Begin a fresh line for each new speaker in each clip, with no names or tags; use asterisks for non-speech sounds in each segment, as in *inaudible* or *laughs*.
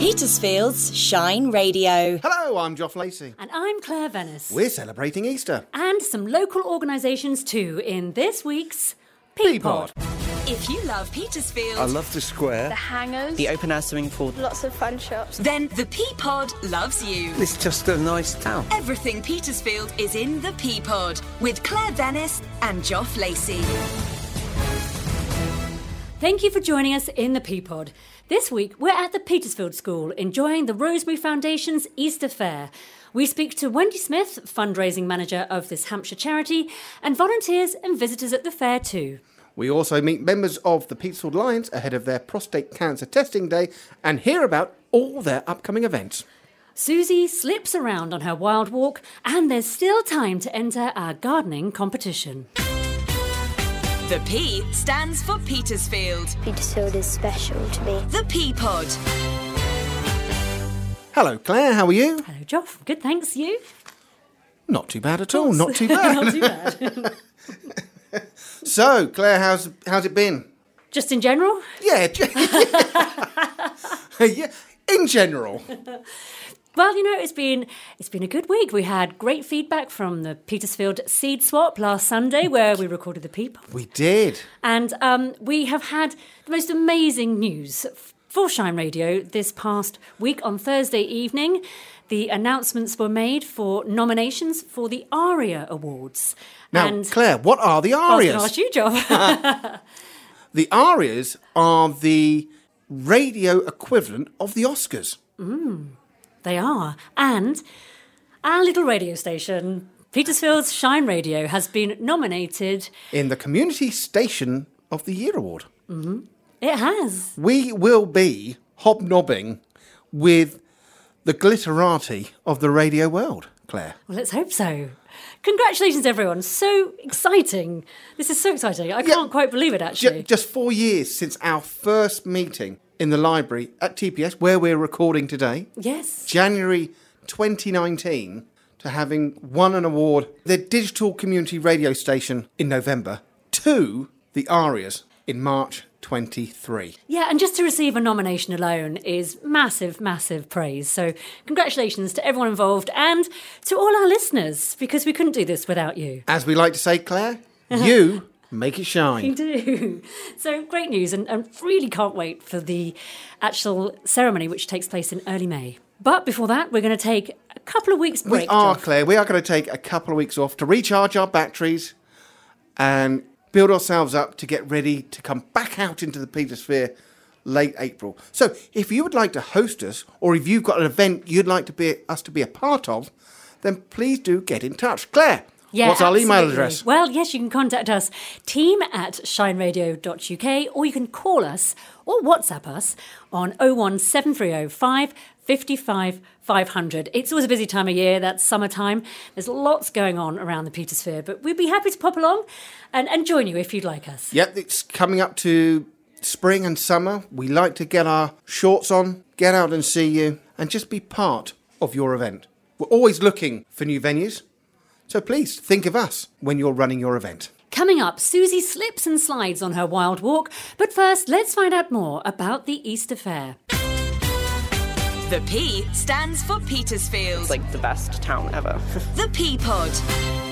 Petersfield's Shine Radio.
Hello, I'm Joff Lacey.
And I'm Claire Venice.
We're celebrating Easter.
And some local organisations too in this week's P pod.
If you love Petersfield,
I love the square.
The hangers.
The open air swimming pool.
Lots of fun shops.
then the P pod loves you.
It's just a nice town.
Everything Petersfield is in the P pod with Claire Venice and Joff Lacey.
Thank you for joining us in the P pod. This week we're at the Petersfield School enjoying the Rosemary Foundation's Easter Fair. We speak to Wendy Smith, fundraising manager of this Hampshire charity, and volunteers and visitors at the fair too.
We also meet members of the Petersfield Lions ahead of their prostate cancer testing day and hear about all their upcoming events.
Suzie slips around on her Wilde Walk, and there's still time to enter our gardening competition.
The P stands for Petersfield.
Petersfield is special to me.
The P pod.
Hello, Claire, how are you?
Hello, Joff. Good, thanks. You?
Not too bad at all, not too *laughs* bad.
Not too bad. *laughs* *laughs*
so, Claire, how's how's it been?
Just in general?
Yeah, yeah, in general.
Well, you know, it's been it's been a good week. We had great feedback from the Petersfield Seed Swap last Sunday, where we recorded the people,
We did.
and um, we have had the most amazing news for Shine Radio this past week on Thursday evening. The announcements were made for nominations for the ARIA Awards.
Now,
and
Claire, what are the
I was
arias?
ask you, Joe. *laughs* *laughs*
The arias are the radio equivalent of the Oscars.
They are. And our little radio station, Petersfield's Shine Radio, has been nominated.
in the Community Station of the Year award. Mm-hmm.
It has.
We will be hobnobbing with the glitterati of the radio world, Claire.
Well, let's hope so. Congratulations, everyone. So exciting. This is so exciting. I can't quite believe it, actually.
just four years since our first meeting in the library at TPS, where we're recording today,
yes.
January 2019, to having won an award, the digital community radio station in November, to the Arias in March 23.
Yeah, and just to receive a nomination alone is massive, massive praise. So, congratulations to everyone involved and to all our listeners, because we couldn't do this without you.
As we like to say, Claire, *laughs* you make it
We
shine.
do. *laughs* So, great news, and, and really can't wait for the actual ceremony, which takes place in early May. But before that, we're going to take a couple of weeks' break.
We
are.
Claire. We are going to take a couple of weeks off to recharge our batteries and build ourselves up to get ready to come back out into the Petersphere late April. So, if you would like to host us, or if you've got an event you'd like to be us to be a part of, then please do get in touch. Claire,
Yeah,
what's our email address?
Well, yes, you can contact us, team at shineradio.uk, or you can call us or WhatsApp us on 01730 55 500. It's always a busy time of year, that's summertime. There's lots going on around the Petersphere, but we'd be happy to pop along and, and join you if you'd like us.
Yep, it's coming up to spring and summer. We like to get our shorts on, get out and see you, and just be part of your event. We're always looking for new venues, so please think of us when you're running your event.
Coming up, Suzie slips and slides on her Wilde Walk, but first, let's find out more about the Easter Fair.
The P stands for Petersfield.
It's like the best town ever. *laughs*
the P pod.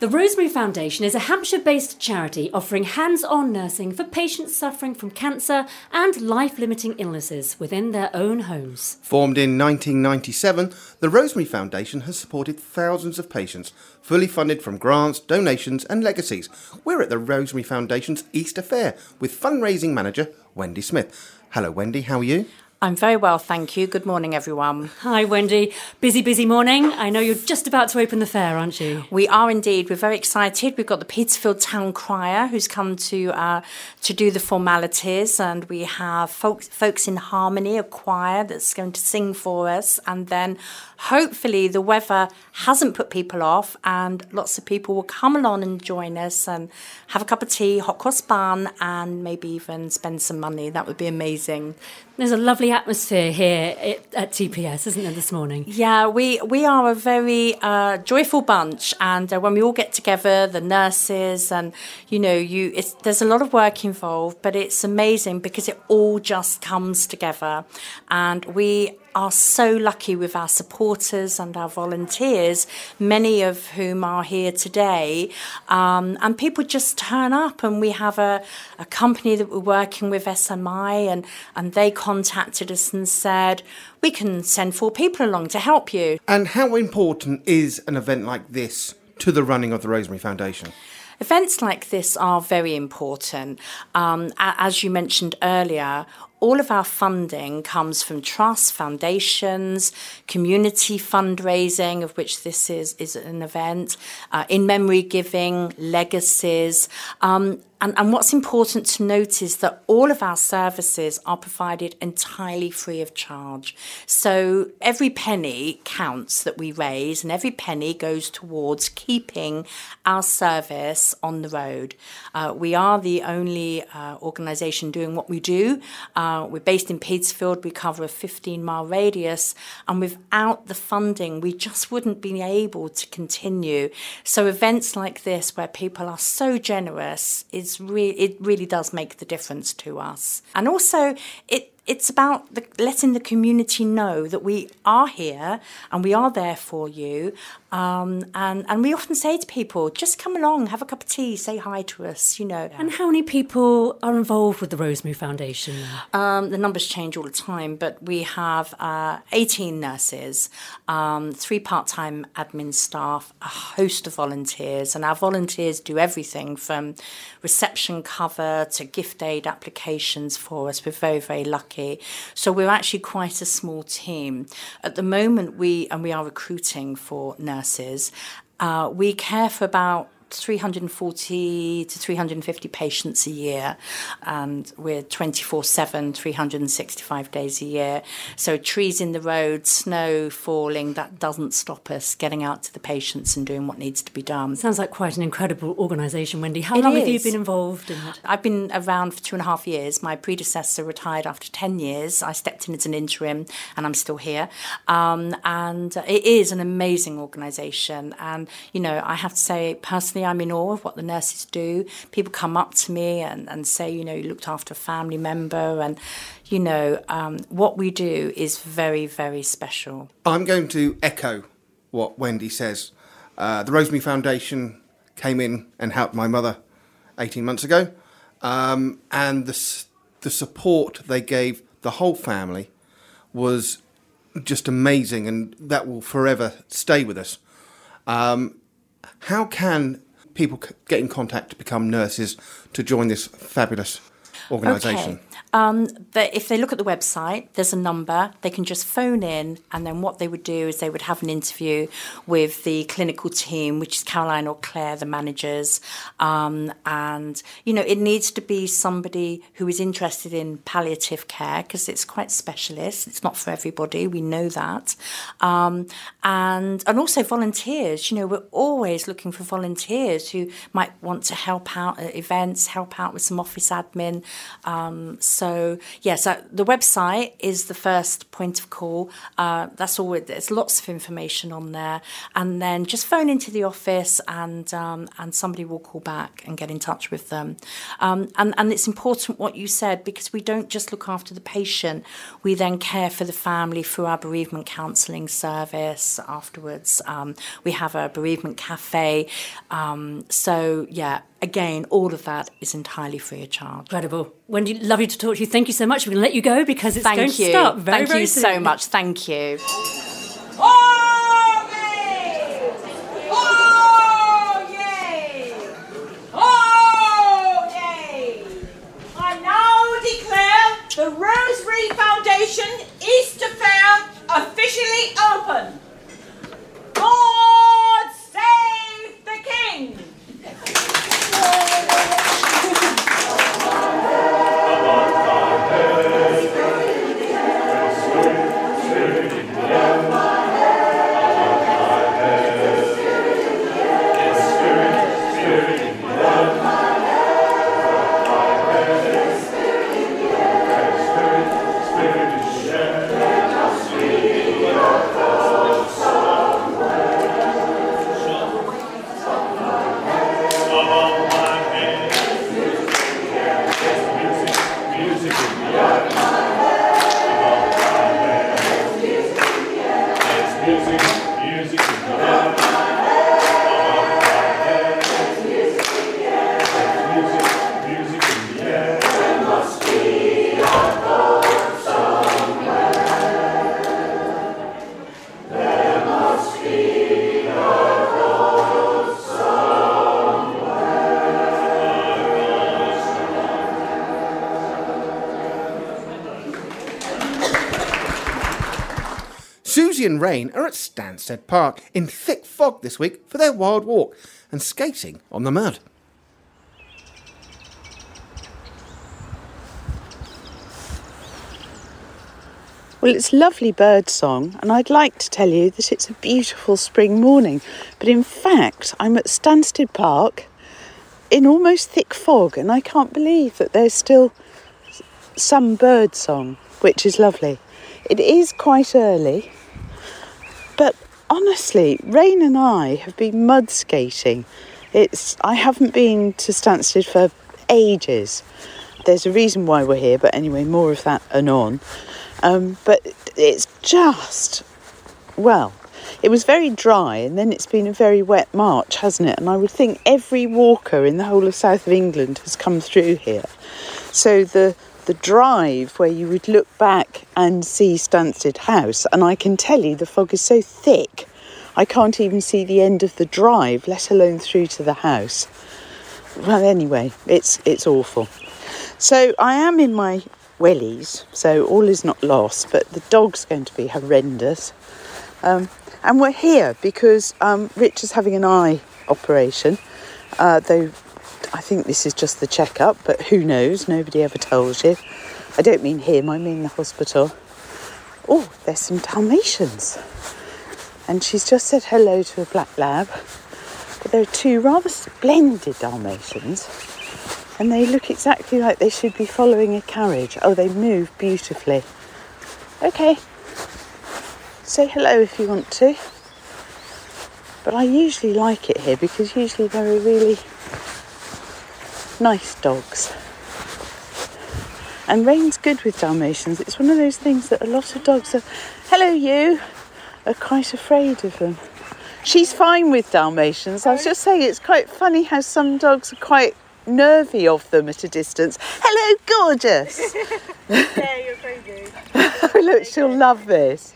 The Rosemary Foundation is a Hampshire based charity offering hands on nursing for patients suffering from cancer and life limiting illnesses within their own homes.
Formed in 1997, the Rosemary Foundation has supported thousands of patients, fully funded from grants, donations, and legacies. We're at the Rosemary Foundation's Easter Fair with fundraising manager Wendy Smith. Hello, Wendy, how are you?
I'm very well, thank you. Good morning, everyone.
Hi, Wendy. Busy, busy morning. I know you're just about to open the fair, aren't you?
We are indeed. We're very excited. We've got the Petersfield Town Crier who's come to uh, to do the formalities, and we have folks, folks in harmony, a choir that's going to sing for us, and then hopefully the weather hasn't put people off, and lots of people will come along and join us and have a cup of tea, hot cross bun, and maybe even spend some money. That would be amazing.
There's a lovely atmosphere here at, TPS, isn't there, this morning?
Yeah, we, we are a very uh, joyful bunch, and uh, when we all get together, the nurses, and you know, you there's a lot of work involved, but it's amazing because it all just comes together, and we are so lucky with our supporters and our volunteers, many of whom are here today. Um, and people just turn up, and we have a, a company that we're working with, SMI, and, and they contacted us and said, We can send four people along to help you.
And how important is an event like this to the running of the Rosemary Foundation?
Events like this are very important. Um, as you mentioned earlier, all of our funding comes from trusts, foundations, community fundraising, of which this is, is an event, uh, in memory giving, legacies. Um, and, and what's important to note is that all of our services are provided entirely free of charge. So every penny counts that we raise, and every penny goes towards keeping our service on the road. Uh, we are the only uh, organisation doing what we do. Uh, we're based in Petersfield, we cover a 15 mile radius, and without the funding, we just wouldn't be able to continue. So events like this, where people are so generous, is re- it really does make the difference to us. And also, it it's about the, letting the community know that we are here and we are there for you. Um, and, and we often say to people, just come along, have a cup of tea, say hi to us, you know.
And how many people are involved with the Rosemary Foundation?
Um, the numbers change all the time, but we have uh, 18 nurses, um, three part time admin staff, a host of volunteers, and our volunteers do everything from reception cover to gift aid applications for us. We're very, very lucky. So we're actually quite a small team. At the moment, we and we are recruiting for nurses. Uh, we care for about 340 to 350 patients a year, and we're 24 7, 365 days a year. So, trees in the road, snow falling, that doesn't stop us getting out to the patients and doing what needs to be done.
Sounds like quite an incredible organisation, Wendy. How
It
long have you been involved in it?
I've been around for two and a half years. My predecessor retired after 10 years. I stepped in as an interim and I'm still here. Um, and it is an amazing organisation. And, you know, I have to say, personally, I'm in awe of what the nurses do. People come up to me and, and say, you know, you looked after a family member. And, you know, um, what we do is very, very special.
I'm going to echo what Wendy says. Uh, the Rosemary Foundation came in and helped my mother 18 months ago, um, and the, the support they gave the whole family was just amazing, and that will forever stay with us. Um, how can people get in contact to become nurses to join this fabulous organisation?
Okay. Um, but if they look at the website, there's a number. They can just phone in, and then what they would do is they would have an interview with the clinical team, which is Caroline or Claire, the managers. Um, and you know, it needs to be somebody who is interested in palliative care because it's quite specialist. It's not for everybody. We know that. Um, and and also volunteers. You know, we're always looking for volunteers who might want to help out at events, help out with some office admin. So yes, uh, the website is the first point of call. Uh, that's all. There's lots of information on there, and then just phone into the office, and um, and somebody will call back and get in touch with them. Um, and and it's important what you said because we don't just look after the patient. We then care for the family through our bereavement counselling service. Afterwards, um, we have a bereavement cafe. Um, so yeah, again, all of that is entirely free of charge.
Incredible. Wendy, lovely to talk to you. Thank you so much. We're going to let you go because it's
Thank
going
you.
to start very,
Thank
very
you so
soon.
much. Thank you.
Oh, yay! Oh, yay! Oh, yay! I now declare the Rosemary Foundation Easter Fair officially open. God save the King!
Thank you. And Rain are at Stansted Park in thick fog this week for their Wilde Walk and skating on the mud.
Well, it's lovely bird song, and I'd like to tell you that it's a beautiful spring morning. But in fact, I'm at Stansted Park in almost thick fog, and I can't believe that there's still some bird song, which is lovely. It is quite early, honestly, Rain and I have been mud skating. It's I haven't been to Stansted for ages. There's a reason why we're here, but anyway, more of that anon. Um, but it's just well, it was very dry, and then it's been a very wet March, hasn't it? And I would think every walker in the whole of south of England has come through here. So the the drive where you would look back and see Stansted House, and I can tell you the fog is so thick, I can't even see the end of the drive, let alone through to the house. Well, anyway, it's it's awful. So I am in my wellies, so all is not lost, but the dog's going to be horrendous. Um, and we're here because um, Rich is having an eye operation, uh, though I think this is just the checkup, but who knows? Nobody ever tells you. I don't mean him, I mean the hospital. Oh, there's some Dalmatians. And she's just said hello to a black lab. But there are two rather splendid Dalmatians. And they look exactly like they should be following a carriage. Oh, they move beautifully. Okay. Say hello if you want to. But I usually like it here because usually there are really nice dogs. And Rain's good with Dalmatians. It's one of those things that a lot of dogs are, hello you, are quite afraid of them. She's fine with Dalmatians. I was just saying it's quite funny how some dogs are quite nervy of them at a distance. Hello, gorgeous. *laughs*
Yeah, you're crazy.
oh, *laughs* look, she'll love this.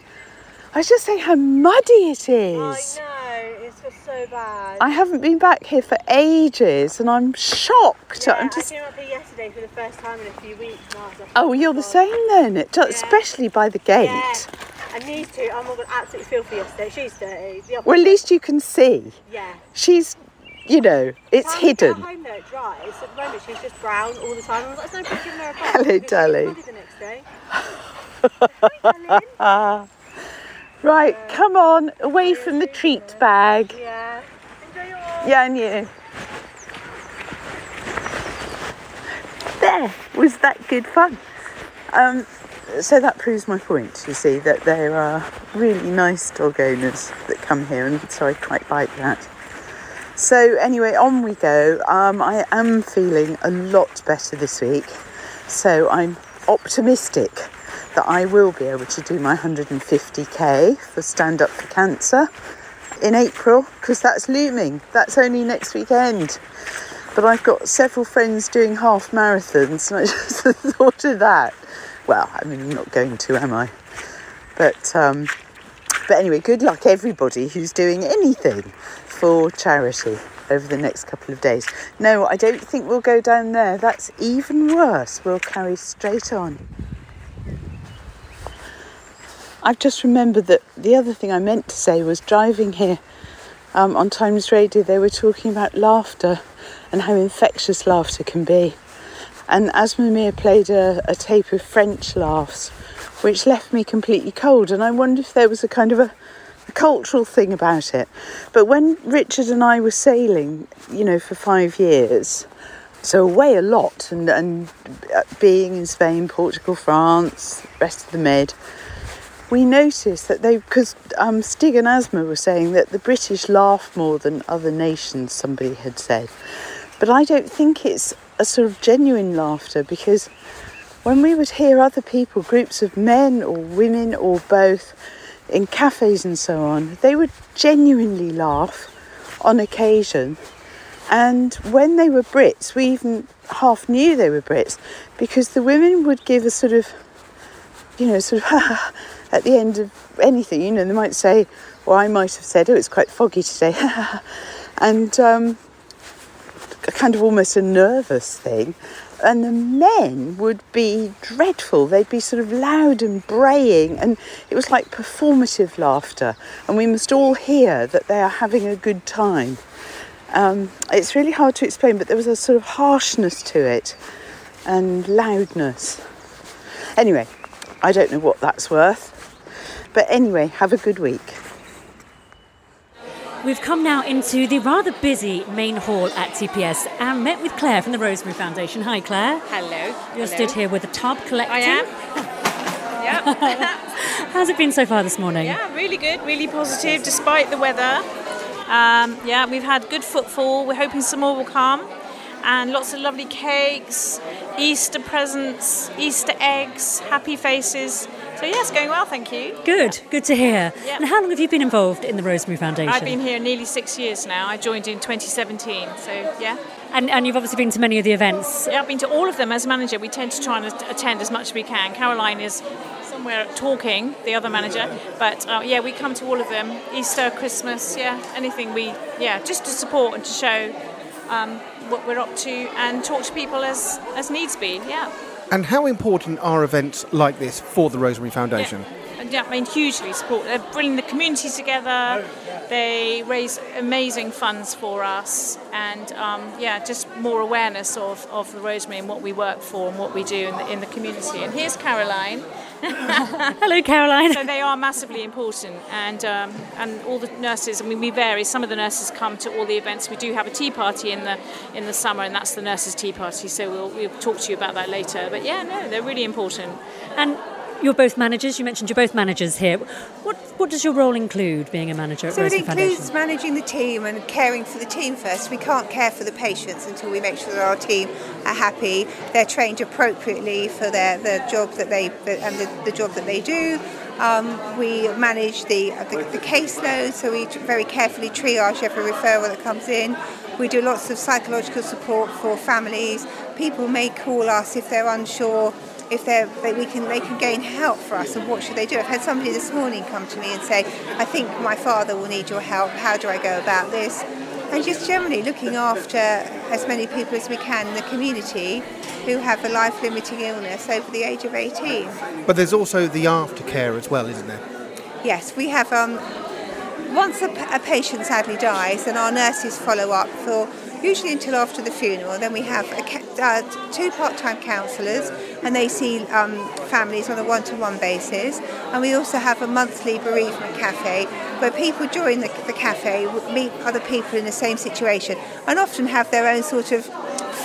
I was just saying how muddy it is.
I know, it's just so bad.
I haven't been back here for ages and I'm shocked.
yeah,
I'm just
I came up here yesterday for the first time in a few weeks.
Oh, you're the same then, it, especially by the gate.
Yeah. And these two, oh my god, absolutely filthy yesterday. She's dirty.
Well, at least you can see.
Yeah.
She's, you know, it's
get
hidden.
home though, it dries. At the moment, she's just brown all the time. I was like, no giving her a bath.
Hello,
because she's
darling. *laughs*
muddy the next day.
Right, come on, away from the treat bag.
Yeah. Enjoy your
Yeah, and you. There was that good fun. Um, so that proves my point, you see, that there are really nice dog owners that come here, and so I quite like that. So, anyway, on we go. Um, I am feeling a lot better this week, so I'm optimistic that I will be able to do my 150k for Stand Up for Cancer in April because that's looming. That's only next weekend. But I've got several friends doing half marathons, and I *laughs* just thought of that. Well, I mean, I'm not going to, am I? But um, but anyway, good luck everybody who's doing anything for charity over the next couple of days. No, I don't think we'll go down there. That's even worse. We'll carry straight on. I've just remembered that the other thing I meant to say was driving here um, on Times Radio, they were talking about laughter and how infectious laughter can be. And Aasmah Mir played a, a tape of French laughs, which left me completely cold. And I wondered if there was a kind of a, a cultural thing about it. But when Richard and I were sailing, you know, for five years, so away a lot, and, and uh, being in Spain, Portugal, France, rest of the Med, we noticed that they, because um, Stig and Aasmah were saying that the British laugh more than other nations, somebody had said. But I don't think it's a sort of genuine laughter because when we would hear other people, groups of men or women or both, in cafes and so on, they would genuinely laugh on occasion. And when they were Brits, we even half knew they were Brits because the women would give a sort of, you know, sort of *laughs* at the end of anything. You know, they might say, or I might have said, oh, it's quite foggy today. *laughs* and um, kind of almost a nervous thing. And the men would be dreadful. They'd be sort of loud and braying, and it was like performative laughter. And we must all hear that they are having a good time. Um, it's really hard to explain, but there was a sort of harshness to it and loudness. Anyway, I don't know what that's worth. But anyway, have a good week.
We've come now into the rather busy main hall at TPS and met with Claire from the Rosemary Foundation. Hi, Claire.
Hello.
You're
Hello.
stood here with a tub collecting.
I am. *laughs* yeah. *laughs*
How's it been so far this morning?
yeah, really good, really positive despite the weather. Um, yeah, we've had good footfall. We're hoping some more will come. And lots of lovely cakes, Easter presents, Easter eggs, happy faces. So, yeah, it's going well, thank you.
Good, good to hear.
Yeah.
And how long have you been involved in the Rosemary Foundation?
I've been here nearly six years now. I joined in 2017, so yeah.
And, and you've obviously been to many of the events.
Yeah, I've been to all of them as manager. We tend to try and attend as much as we can. Caroline is somewhere talking, the other manager, but uh, yeah, we come to all of them. Easter, Christmas, yeah, anything we, yeah, just to support and to show um, what we're up to and talk to people as, as needs be, yeah.
And how important are events like this for the Rosemary Foundation?
And, yeah, I mean, hugely support. They bring the community together. They raise amazing funds for us, and um, yeah, just more awareness of, of the Rosemary and what we work for and what we do in the, in the community. And here's Caroline. *laughs*
Hello, Caroline.
So they are massively important, and um, and all the nurses. I mean, we vary. Some of the nurses come to all the events. We do have a tea party in the in the summer, and that's the nurses' tea party. So we'll we'll talk to you about that later. But yeah, no, they're really important.
And you're both managers. You mentioned you're both managers here. What what does your role include, being a manager at
So it
Rosemary Foundation?
includes managing the team and caring for the team first. We can't care for the patients until we make sure that our team are happy, they're trained appropriately for their the job that they and the, the job that they do. Um, we manage the, the the caseload, so we very carefully triage every referral that comes in. We do lots of psychological support for families. People may call us if they're unsure if they're, they, we can, they can gain help for us and what should they do. I've had somebody this morning come to me and say, I think my father will need your help, how do I go about this? And just generally looking after as many people as we can in the community who have a life-limiting illness over the age of 18.
But there's also the aftercare as well, isn't there?
Yes, we have. Um, once a, a patient sadly dies, then our nurses follow up for usually until after the funeral. Then we have a, uh, two part-time counsellors, and they see um, families on a one-to-one basis. And we also have a monthly bereavement cafe where people join the, the cafe, meet other people in the same situation, and often have their own sort of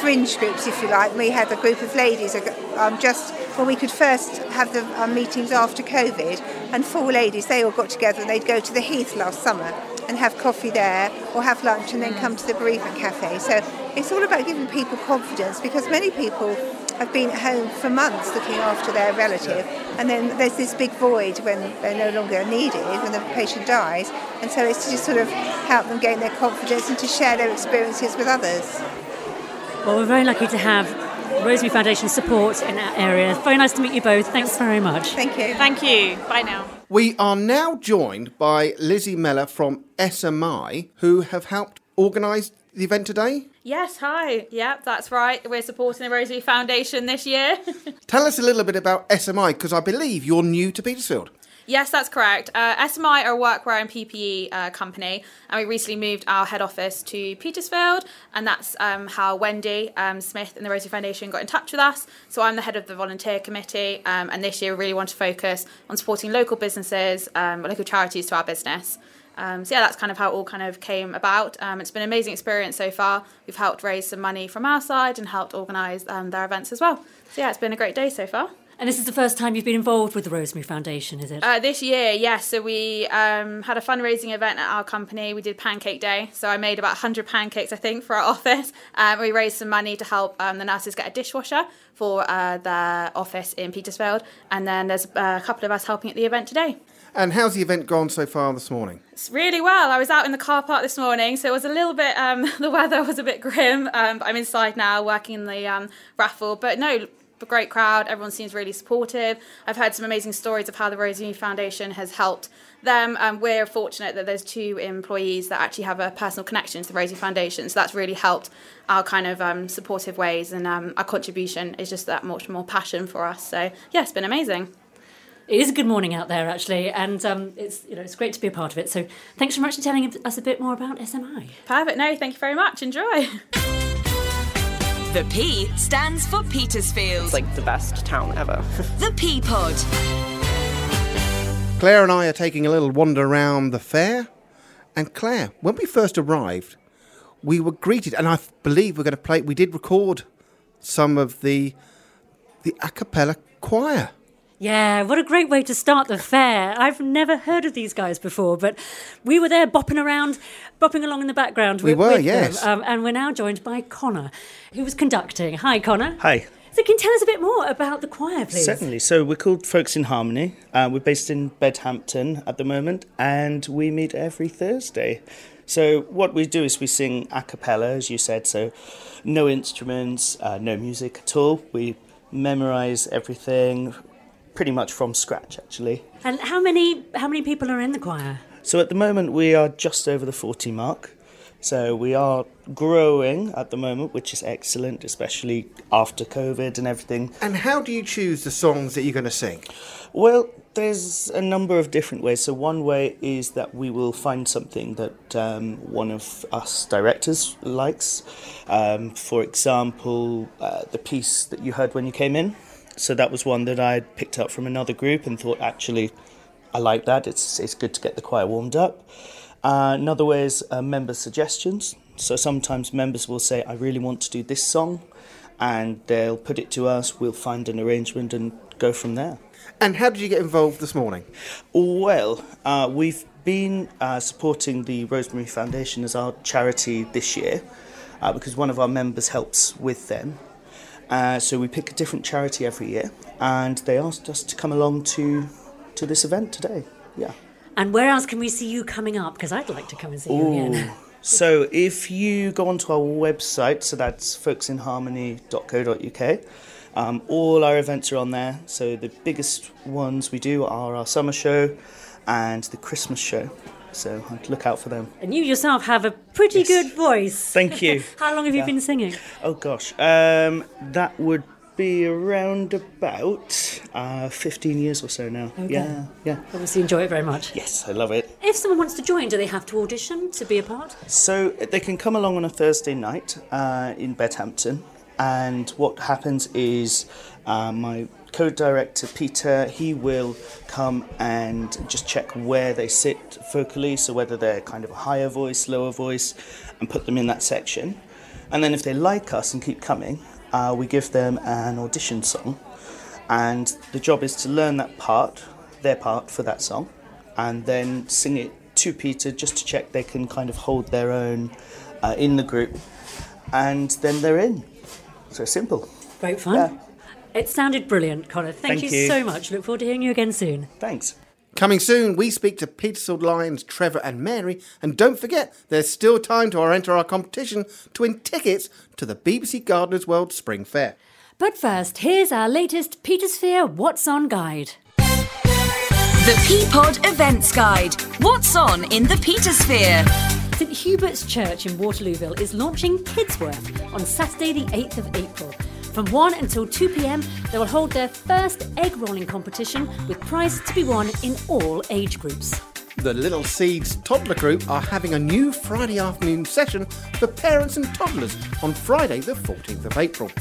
fringe groups, if you like. We had a group of ladies um, just when we could first have the um, meetings after COVID, and four ladies, they all got together and they'd go to the Heath last summer and have coffee there or have lunch and then mm. come to the bereavement cafe. So it's all about giving people confidence because many people have been at home for months looking after their relative and then there's this big void when they're no longer needed, when the patient dies. And so it's to just sort of help them gain their confidence and to share their experiences with others.
Well, we're very lucky to have Rosemary Foundation support in that area. Very nice to meet you both. Thanks very much.
Thank you.
Thank you. Bye now.
We are now joined by Lizzie Meller from SMI, who have helped organise the event today.
Yes, hi. Yep, that's right. We're supporting the Rosemary Foundation this year. *laughs*
Tell us a little bit about SMI, because I believe you're new to Petersfield.
Yes, that's correct. Uh, SMI are a workwear and PPE uh, company, and we recently moved our head office to Petersfield, and that's um, how Wendy um, Smith and the Rosemary Foundation got in touch with us. So I'm the head of the volunteer committee, um, and this year we really want to focus on supporting local businesses, um, local charities to our business. Um, so yeah, that's kind of how it all kind of came about. Um, it's been an amazing experience so far. We've helped raise some money from our side and helped organise um, their events as well. So yeah, it's been a great day so far.
And this is the first time you've been involved with the Rosemary Foundation, is it?
Uh, this year, yes. So we um, had a fundraising event at our company. We did Pancake Day. So I made about 100 pancakes, I think, for our *laughs* office. Um, we raised some money to help um, the nurses get a dishwasher for uh, their office in Petersfield. And then there's uh, a couple of us helping at the event today.
And how's the event gone so far this morning?
It's really well. I was out in the car park this morning, so it was a little bit. Um, *laughs* the weather was a bit grim, um, but I'm inside now working in the um, raffle. But no, a great crowd. Everyone seems really supportive. I've heard some amazing stories of how the Rosemary Foundation has helped them. Um, we're fortunate that there's two employees that actually have a personal connection to the Rosemary Foundation, so that's really helped our kind of um, supportive ways, and um, our contribution is just that much more passion for us. So yeah, it's been amazing.
It is a good morning out there, actually, and um, it's you know it's great to be a part of it. So thanks so much for telling us a bit more about SMI.
Perfect. No, thank you very much. Enjoy. *laughs*
The P stands for Petersfield.
It's like the best town ever. *laughs*
the P Pod.
Claire and I are taking a little wander around the fair. And Claire, when we first arrived, we were greeted, and I believe we're going to play. We did record some of the the a cappella choir.
Yeah, what a great way to start the fair. I've never heard of these guys before, but we were there bopping around, bopping along in the background.
We
with,
were,
with
yes.
Um, and we're now joined by Connor, who was conducting. Hi, Connor.
Hi.
So, can you tell us a bit more about the choir, please?
Certainly. So we're called Folks in Harmony. Uh, we're based in Bedhampton at the moment, and we meet every Thursday. So what we do is we sing a cappella, as you said. So no instruments, uh, no music at all. We memorize everything, pretty much from scratch, actually.
And how many how many people are in the choir?
So at the moment we are just over the 40 mark. So we are growing at the moment, which is excellent, especially after COVID and everything.
And how do you choose the songs that you're going to sing?
Well, there's a number of different ways. So one way is that we will find something that um, one of us directors likes. Um, for example, uh, the piece that you heard when you came in. So that was one that I had picked up from another group and thought actually I like that. It's it's good to get the choir warmed up. Uh, another way is uh, member suggestions. So sometimes members will say, I really want to do this song, and they'll put it to us. We'll find an arrangement and go from there.
And how did you get involved this morning?
Well, uh, we've been uh, supporting the Rosemary Foundation as our charity this year uh, because one of our members helps with them. Uh, so we pick a different charity every year, and they asked us to come along to to this event today. Yeah.
And where else can we see you coming up? Because I'd like to come and see you again.
So if you go onto our website, so that's folksinharmony.co.uk, um, all our events are on there. So the biggest ones we do are our summer show and the Christmas show. So I'd look out for them.
And you yourself have a pretty good voice.
Thank you. *laughs*
How long have you been singing?
Oh gosh, um, that would be around about uh, 15 years or so now.
Okay.
Yeah, yeah.
Obviously, enjoy it very much.
Yes, I love it.
If someone wants to join, do they have to audition to be a part?
So they can come along on a Thursday night uh, in Bedhampton, and what happens is uh, my co-director Peter he will come and just check where they sit vocally, so whether they're kind of a higher voice, lower voice, and put them in that section. And then if they like us and keep coming, uh, we give them an audition song, and the job is to learn that part, their part for that song, and then sing it to Peter just to check they can kind of hold their own uh, in the group, and then they're in. So simple.
Great fun. It sounded brilliant, Connor. Thank,
Thank
you,
you.
so much. Look forward to hearing you again soon.
Thanks.
Coming soon, we speak to Petersfield Lions, Trevor and Mary. And don't forget, there's still time to enter our competition to win tickets to the BBC Gardeners World Spring Fair.
But first, here's our latest Petersphere What's On guide.
The P pod Events Guide. What's on in the Petersphere?
St Hubert's Church in Waterlooville is launching Kidsworth on Saturday, the 8th of April. From 1 until 2 pm, they will hold their first egg rolling competition with prizes to be won in all age groups.
The Little Seeds Toddler Group are having a new Friday afternoon session for parents and toddlers on Friday, the 14th of April.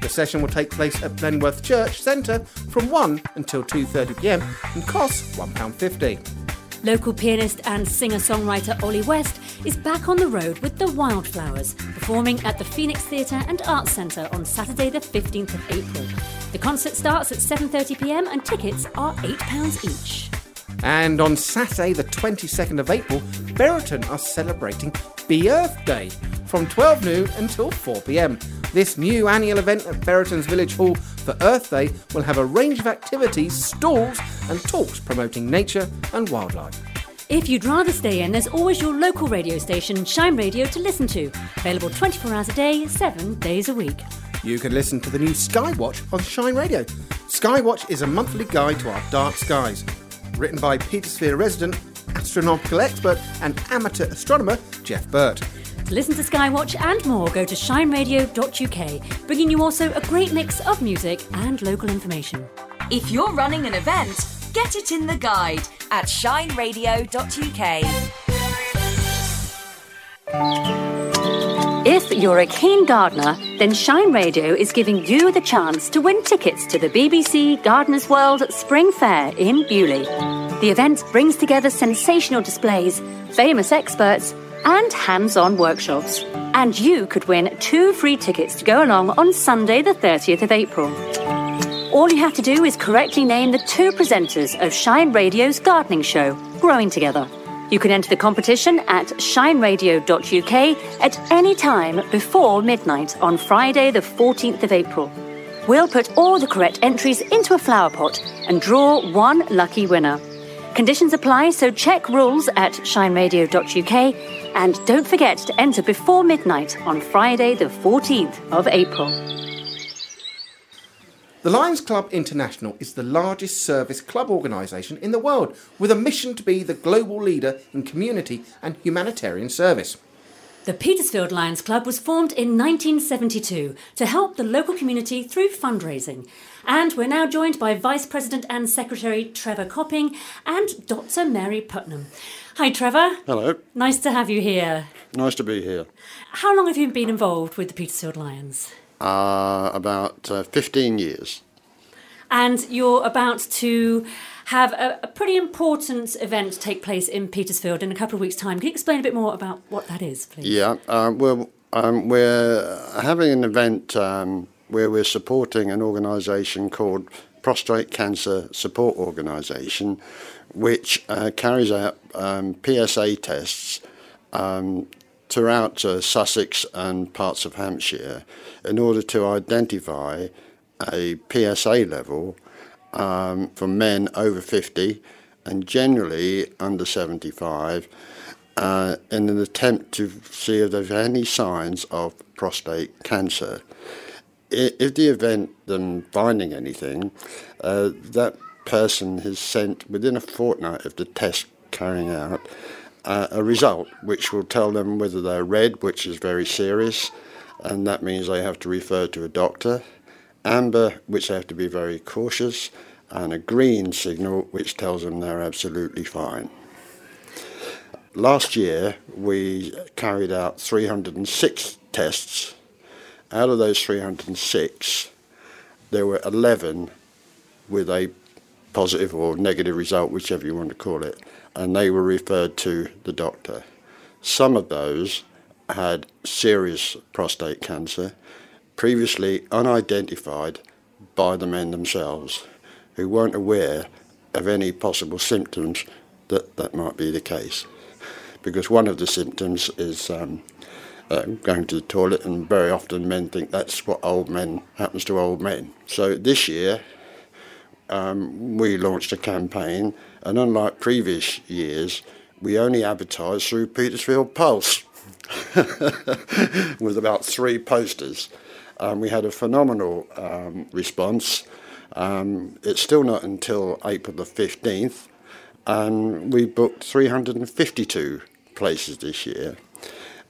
The session will take place at Blendworth Church Centre from 1 until 2.30pm and costs £1.50.
Local pianist and singer songwriter Ollie West is back on the road with the Wildflowers, performing at the Phoenix Theatre and Arts Centre on Saturday, the 15th of April. The concert starts at 7:30 p.m. and tickets are £8 each.
And on Saturday, the 22nd of April, Buriton are celebrating Be Earth Day from 12 noon until 4 pm. This new annual event at Buriton's Village Hall for Earth Day will have a range of activities, stalls, and talks promoting nature and wildlife.
If you'd rather stay in, there's always your local radio station, Shine Radio, to listen to. Available 24 hours a day, 7 days a week.
You can listen to the new Skywatch on Shine Radio. Skywatch is a monthly guide to our dark skies. Written by Petersphere resident, astronomical expert, and amateur astronomer Jeff Burt.
To listen to Skywatch and more, go to shineradio.uk, bringing you also a great mix of music and local information.
If you're running an event, get it in the guide at shineradio.uk.
If you're a keen gardener, then Shine Radio is giving you the chance to win tickets to the BBC Gardeners World Spring Fair in Beaulieu. The event brings together sensational displays, famous experts, and hands on workshops. And you could win two free tickets to go along on Sunday, the 30th of April. All you have to do is correctly name the two presenters of Shine Radio's gardening show, Growing Together. You can enter the competition at shineradio.uk at any time before midnight on Friday, the 14th of April. We'll put all the correct entries into a flower pot and draw one lucky winner. Conditions apply, so check rules at shineradio.uk and don't forget to enter before midnight on Friday, the 14th of April.
The Lions Club International is the largest service club organisation in the world with a mission to be the global leader in community and humanitarian service.
The Petersfield Lions Club was formed in 1972 to help the local community through fundraising. And we're now joined by Vice President and Secretary Trevor Copping and Dr. Mary Putnam. Hi, Trevor.
Hello.
Nice to have you here.
Nice to be here.
How long have you been involved with the Petersfield Lions?
Uh, about uh, 15 years.
And you're about to have a, a, pretty important event take place in Petersfield in a couple of weeks' time. Can you explain a bit more about what that is, please?
Yeah, uh, well, um, we're having an event um, where we're supporting an organisation called Prostate Cancer Support Organisation, which uh, carries out um, PSA tests um, throughout uh, Sussex and parts of Hampshire in order to identify a PSA level um, for men over 50 and generally under 75 uh, in an attempt to see if there's any signs of prostate cancer. If the event them finding anything, uh, that person is sent within a fortnight of the test carrying out uh, a result which will tell them whether they're red, which is very serious, and that means they have to refer to a doctor, amber, which they have to be very cautious, and a green signal, which tells them they're absolutely fine. Last year, we carried out 306 tests. Out of those 306, there were 11 with a positive or negative result, whichever you want to call it and they were referred to the doctor. Some of those had serious prostate cancer, previously unidentified by the men themselves, who weren't aware of any possible symptoms that that might be the case. Because one of the symptoms is um, uh, going to the toilet, and very often men think that's what old men happens to old men. So this year, um, we launched a campaign and unlike previous years, we only advertised through Petersfield Pulse *laughs* with about three posters. Um, we had a phenomenal um, response. Um, it's still not until April the 15th, and we booked 352 places this year.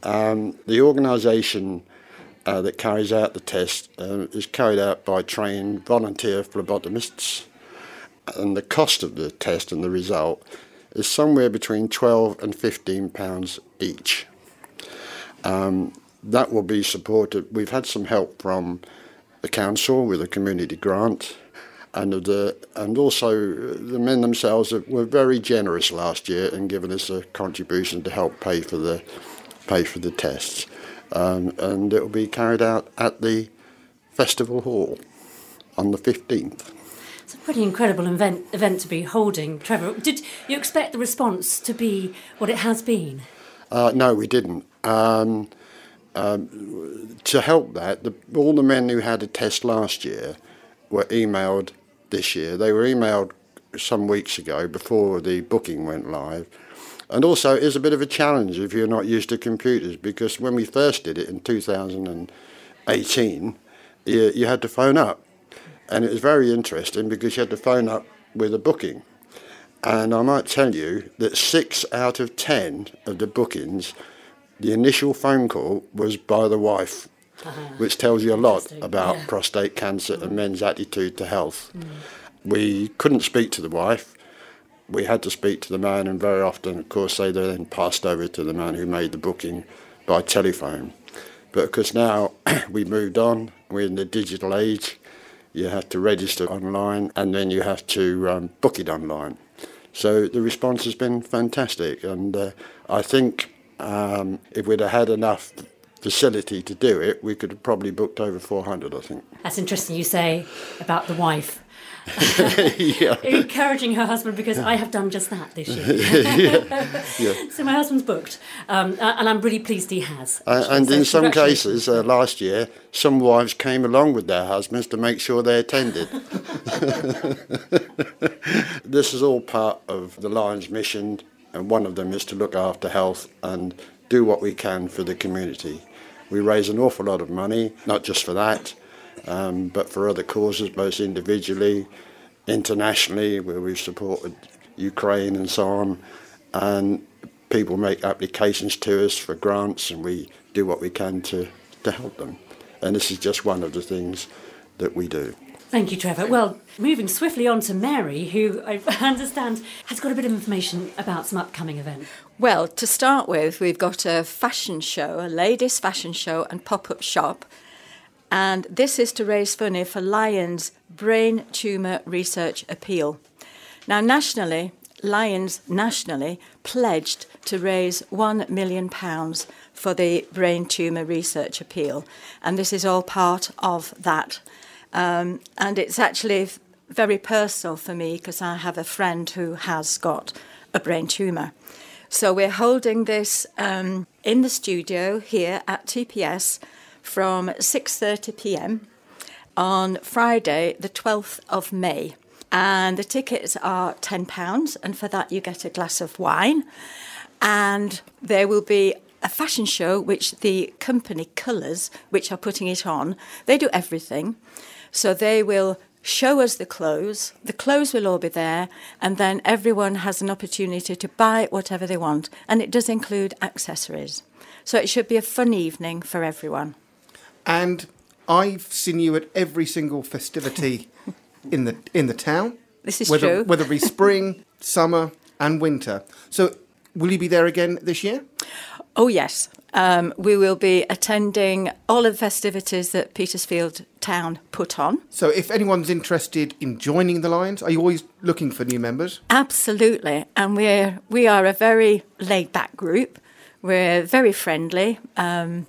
Um, the organisation uh, that carries out the test uh, is carried out by trained volunteer phlebotomists and the cost of the test and the result is somewhere between 12 and 15 pounds each. Um, that will be supported. We've had some help from the council with a community grant, and the and also the men themselves were very generous last year in giving us a contribution to help pay for the pay for the tests, um, and it will be carried out at the festival hall on the 15th.
Pretty incredible event, event to be holding, Trevor. Did you expect the response to be what it has been?
Uh, no, we didn't. Um, um, to help that, the, all the men who had a test last year were emailed this year. They were emailed some weeks ago before the booking went live. And also, it is a bit of a challenge if you're not used to computers because when we first did it in 2018, you, you had to phone up. And it was very interesting because you had to phone up with a booking. And I might tell you that six out of ten of the bookings, the initial phone call was by the wife, ah, which tells you a lot about
Yeah.
prostate cancer and mm. men's attitude to health. Mm. We couldn't speak to the wife. We had to speak to the man, and very often, of course, they then passed over to the man who made the booking by telephone. But because now *coughs* we moved on, we're in the digital age, you have to register online and then you have to um, book it online. So the response has been fantastic, and uh, I think um, if we'd have had enough facility to do it, we could have probably booked over 400, I think.
That's interesting you say about the wife. *laughs*
yeah.
Encouraging her husband because I have done just that this year. *laughs*
Yeah, yeah. *laughs*
So my husband's booked, um, and I'm really pleased he has.
Uh, and
So
in some cases, uh, last year, some wives came along with their husbands to make sure they attended. this is all part of the Lions mission, and one of them is to look after health and do what we can for the community. We raise an awful lot of money, not just for that, um, but for other causes, both individually, internationally, where we've supported Ukraine and so on. And people make applications to us for grants, and we do what we can to, to help them. And this is just one of the things that we do.
Thank you, Trevor. Well, moving swiftly on to Mary, who I *laughs* understand has got a bit of information about some upcoming events.
Well, to start with, we've got a fashion show, a ladies' fashion show and pop up shop. And this is to raise money for Lions Brain Tumour Research Appeal. Now, nationally, Lions nationally pledged to raise £1 million for the Brain Tumour Research Appeal. And this is all part of that. Um, and it's actually very personal for me because I have a friend who has got a brain tumour. So we're holding this um, in the studio here at TPS from 6:30 p.m. on Friday, the 12th of May. And the tickets are £10, and for that, you get a glass of wine. And there will be a fashion show, which the company Colours, which are putting it on, they do everything. So they will show us the clothes, the clothes will all be there, and then everyone has an opportunity to buy whatever they want. And it does include accessories. So it should be a fun evening for everyone.
And I've seen you at every single festivity *laughs* in the in the town.
This is
whether,
true.
Whether it be *laughs* spring, summer, and winter. So, will you be there again this year?
Oh, yes. Um, we will be attending all of the festivities that Petersfield Town put on.
So, if anyone's interested in joining the Lions, are you always looking for new members?
Absolutely, and we're we are a very laid back group. We're very friendly, um,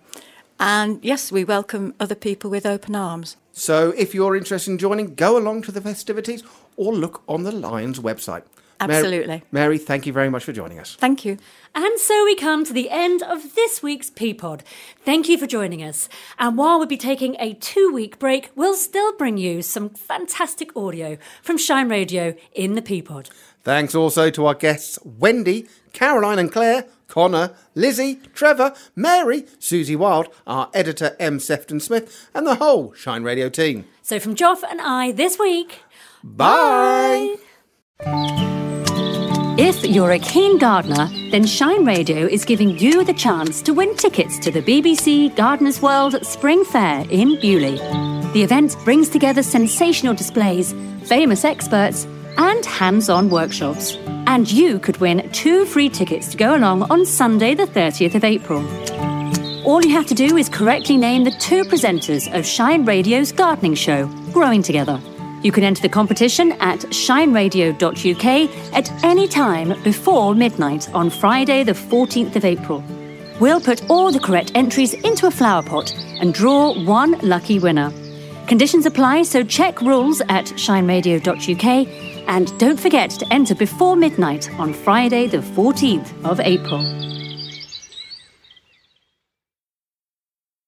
and yes, we welcome other people with open arms.
So, if you're interested in joining, go along to the festivities or look on the Lions website. Mary-
Absolutely.
Mary, thank you very much for joining us.
Thank you.
And so we come to the end of this week's P pod. Thank you for joining us. And while we'll be taking a two week break, we'll still bring you some fantastic audio from Shine Radio in the P pod.
Thanks also to our guests Wendy, Caroline and Claire, Connor, Lizzie, Trevor, Mary, Suzie Wilde, our editor M. Sefton Smith, and the whole Shine Radio team.
So from Joff and I this week,
Bye.
If you're a keen gardener, then Shine Radio is giving you the chance to win tickets to the BBC Gardeners World Spring Fair in Beaulieu. The event brings together sensational displays, famous experts, and hands on workshops. And you could win two free tickets to go along on Sunday, the 30th of April. All you have to do is correctly name the two presenters of Shine Radio's gardening show, Growing Together. You can enter the competition at shineradio.uk at any time before midnight on Friday, the 14th of April. We'll put all the correct entries into a flower pot and draw one lucky winner. Conditions apply, so check rules at shineradio.uk and don't forget to enter before midnight on Friday, the 14th of April.